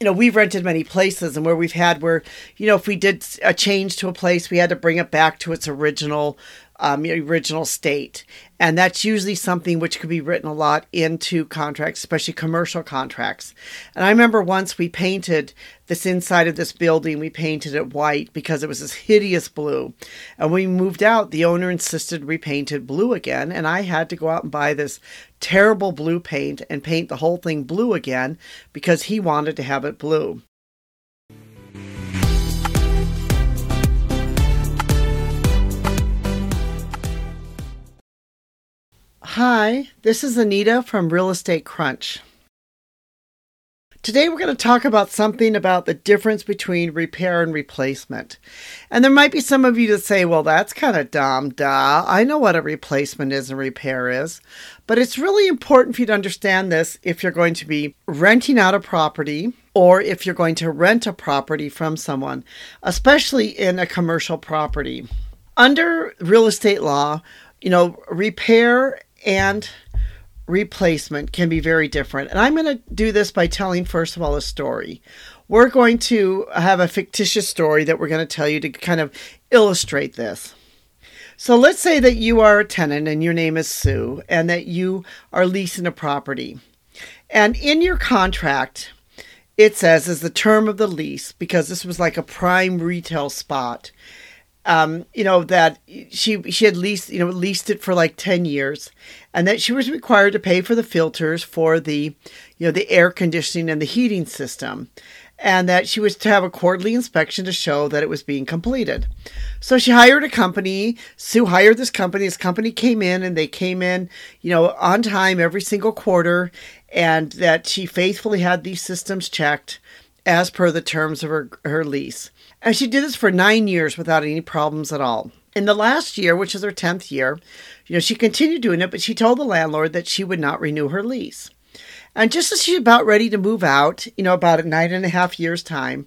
you know, we've rented many places and where we've had where, you know, if we did a change to a place, we had to bring it back to its original um, original state. And that's usually something which could be written a lot into contracts, especially commercial contracts. And I remember once we painted this inside of this building, we painted it white because it was this hideous blue. And when we moved out, the owner insisted we painted blue again. And I had to go out and buy this terrible blue paint and paint the whole thing blue again because he wanted to have it blue. Hi, this is Anita from Real Estate Crunch. Today we're going to talk about something about the difference between repair and replacement. And there might be some of you that say, well, that's kind of dumb, duh. I know what a replacement is and repair is. But it's really important for you to understand this if you're going to be renting out a property or if you're going to rent a property from someone, especially in a commercial property. Under real estate law, you know, repair and replacement can be very different. And I'm going to do this by telling, first of all, a story. We're going to have a fictitious story that we're going to tell you to kind of illustrate this. So let's say that you are a tenant and your name is Sue and that you are leasing a property. And in your contract, it says as the term of the lease, because this was like a prime retail spot, um, you know that she she had leased you know leased it for like 10 years and that she was required to pay for the filters for the you know the air conditioning and the heating system and that she was to have a quarterly inspection to show that it was being completed. So she hired a company sue hired this company. This company came in and they came in you know on time every single quarter and that she faithfully had these systems checked as per the terms of her, her lease and she did this for nine years without any problems at all. In the last year, which is her 10th year, you know, she continued doing it, but she told the landlord that she would not renew her lease. And just as she's about ready to move out, you know, about a nine and a half years' time,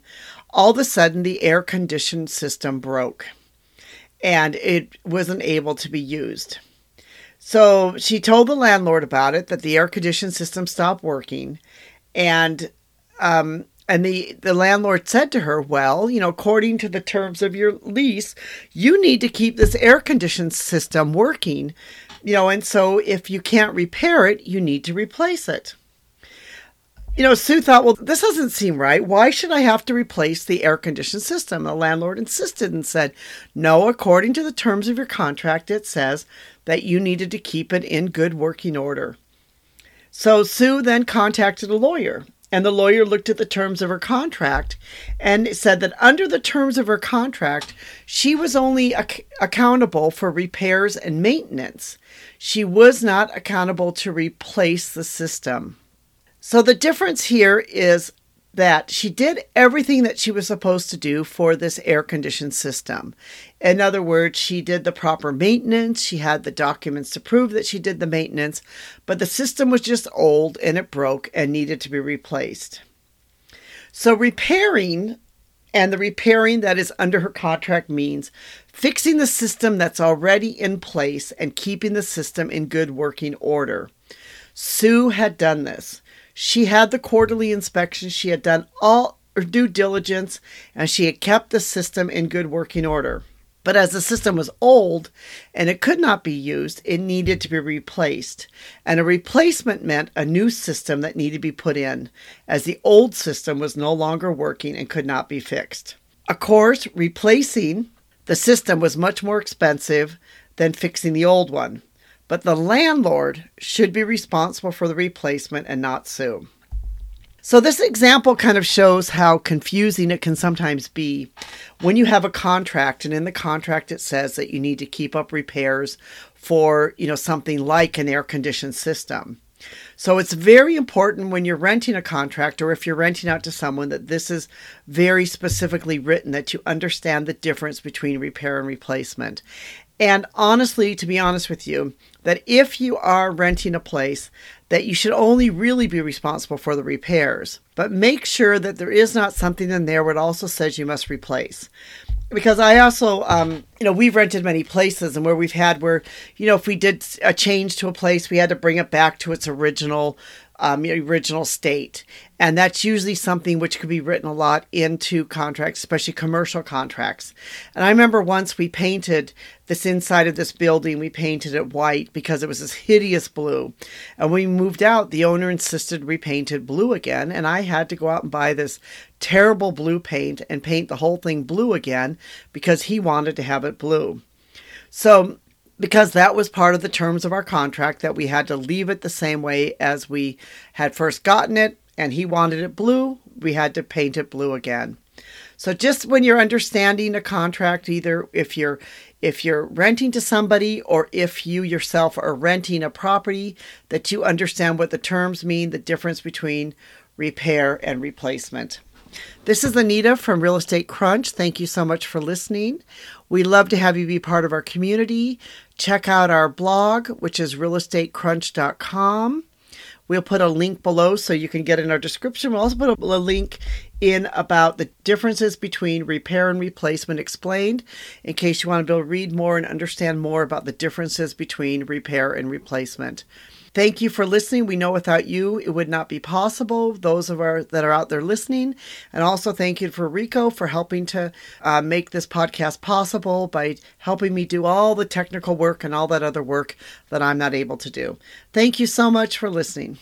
all of a sudden the air conditioned system broke and it wasn't able to be used. So she told the landlord about it that the air conditioned system stopped working and um, and the, the landlord said to her, Well, you know, according to the terms of your lease, you need to keep this air conditioned system working. You know, and so if you can't repair it, you need to replace it. You know, Sue thought, well, this doesn't seem right. Why should I have to replace the air conditioned system? The landlord insisted and said, no, according to the terms of your contract, it says that you needed to keep it in good working order. So Sue then contacted a lawyer and the lawyer looked at the terms of her contract and said that under the terms of her contract, she was only ac- accountable for repairs and maintenance. She was not accountable to replace the system. So the difference here is that she did everything that she was supposed to do for this air conditioned system. In other words, she did the proper maintenance, she had the documents to prove that she did the maintenance, but the system was just old and it broke and needed to be replaced. So, repairing and the repairing that is under her contract means fixing the system that's already in place and keeping the system in good working order. Sue had done this. She had the quarterly inspection, she had done all her due diligence, and she had kept the system in good working order. But as the system was old and it could not be used, it needed to be replaced. And a replacement meant a new system that needed to be put in, as the old system was no longer working and could not be fixed. Of course, replacing the system was much more expensive than fixing the old one but the landlord should be responsible for the replacement and not Sue. So, this example kind of shows how confusing it can sometimes be when you have a contract, and in the contract it says that you need to keep up repairs for, you know, something like an air conditioned system. So, it's very important when you're renting a contract or if you're renting out to someone that this is very specifically written that you understand the difference between repair and replacement. And honestly, to be honest with you, that if you are renting a place, that you should only really be responsible for the repairs. But make sure that there is not something in there it also says you must replace. Because I also, um, you know, we've rented many places and where we've had where, you know, if we did a change to a place, we had to bring it back to its original um, original state. And that's usually something which could be written a lot into contracts, especially commercial contracts. And I remember once we painted this inside of this building, we painted it white because it was this hideous blue. And when we moved out, the owner insisted we painted blue again. And I had to go out and buy this terrible blue paint and paint the whole thing blue again because he wanted to have it blue. So because that was part of the terms of our contract that we had to leave it the same way as we had first gotten it and he wanted it blue we had to paint it blue again so just when you're understanding a contract either if you're if you're renting to somebody or if you yourself are renting a property that you understand what the terms mean the difference between repair and replacement this is Anita from Real Estate Crunch. Thank you so much for listening. We love to have you be part of our community. Check out our blog, which is realestatecrunch.com. We'll put a link below so you can get in our description. We'll also put a, link in about the differences between repair and replacement explained in case you want to be able to read more and understand more about the differences between repair and replacement. Thank you for listening. We know without you it would not be possible. Those of our that are out there listening, and also thank you for Rico for helping to uh, make this podcast possible by helping me do all the technical work and all that other work that I'm not able to do. Thank you so much for listening.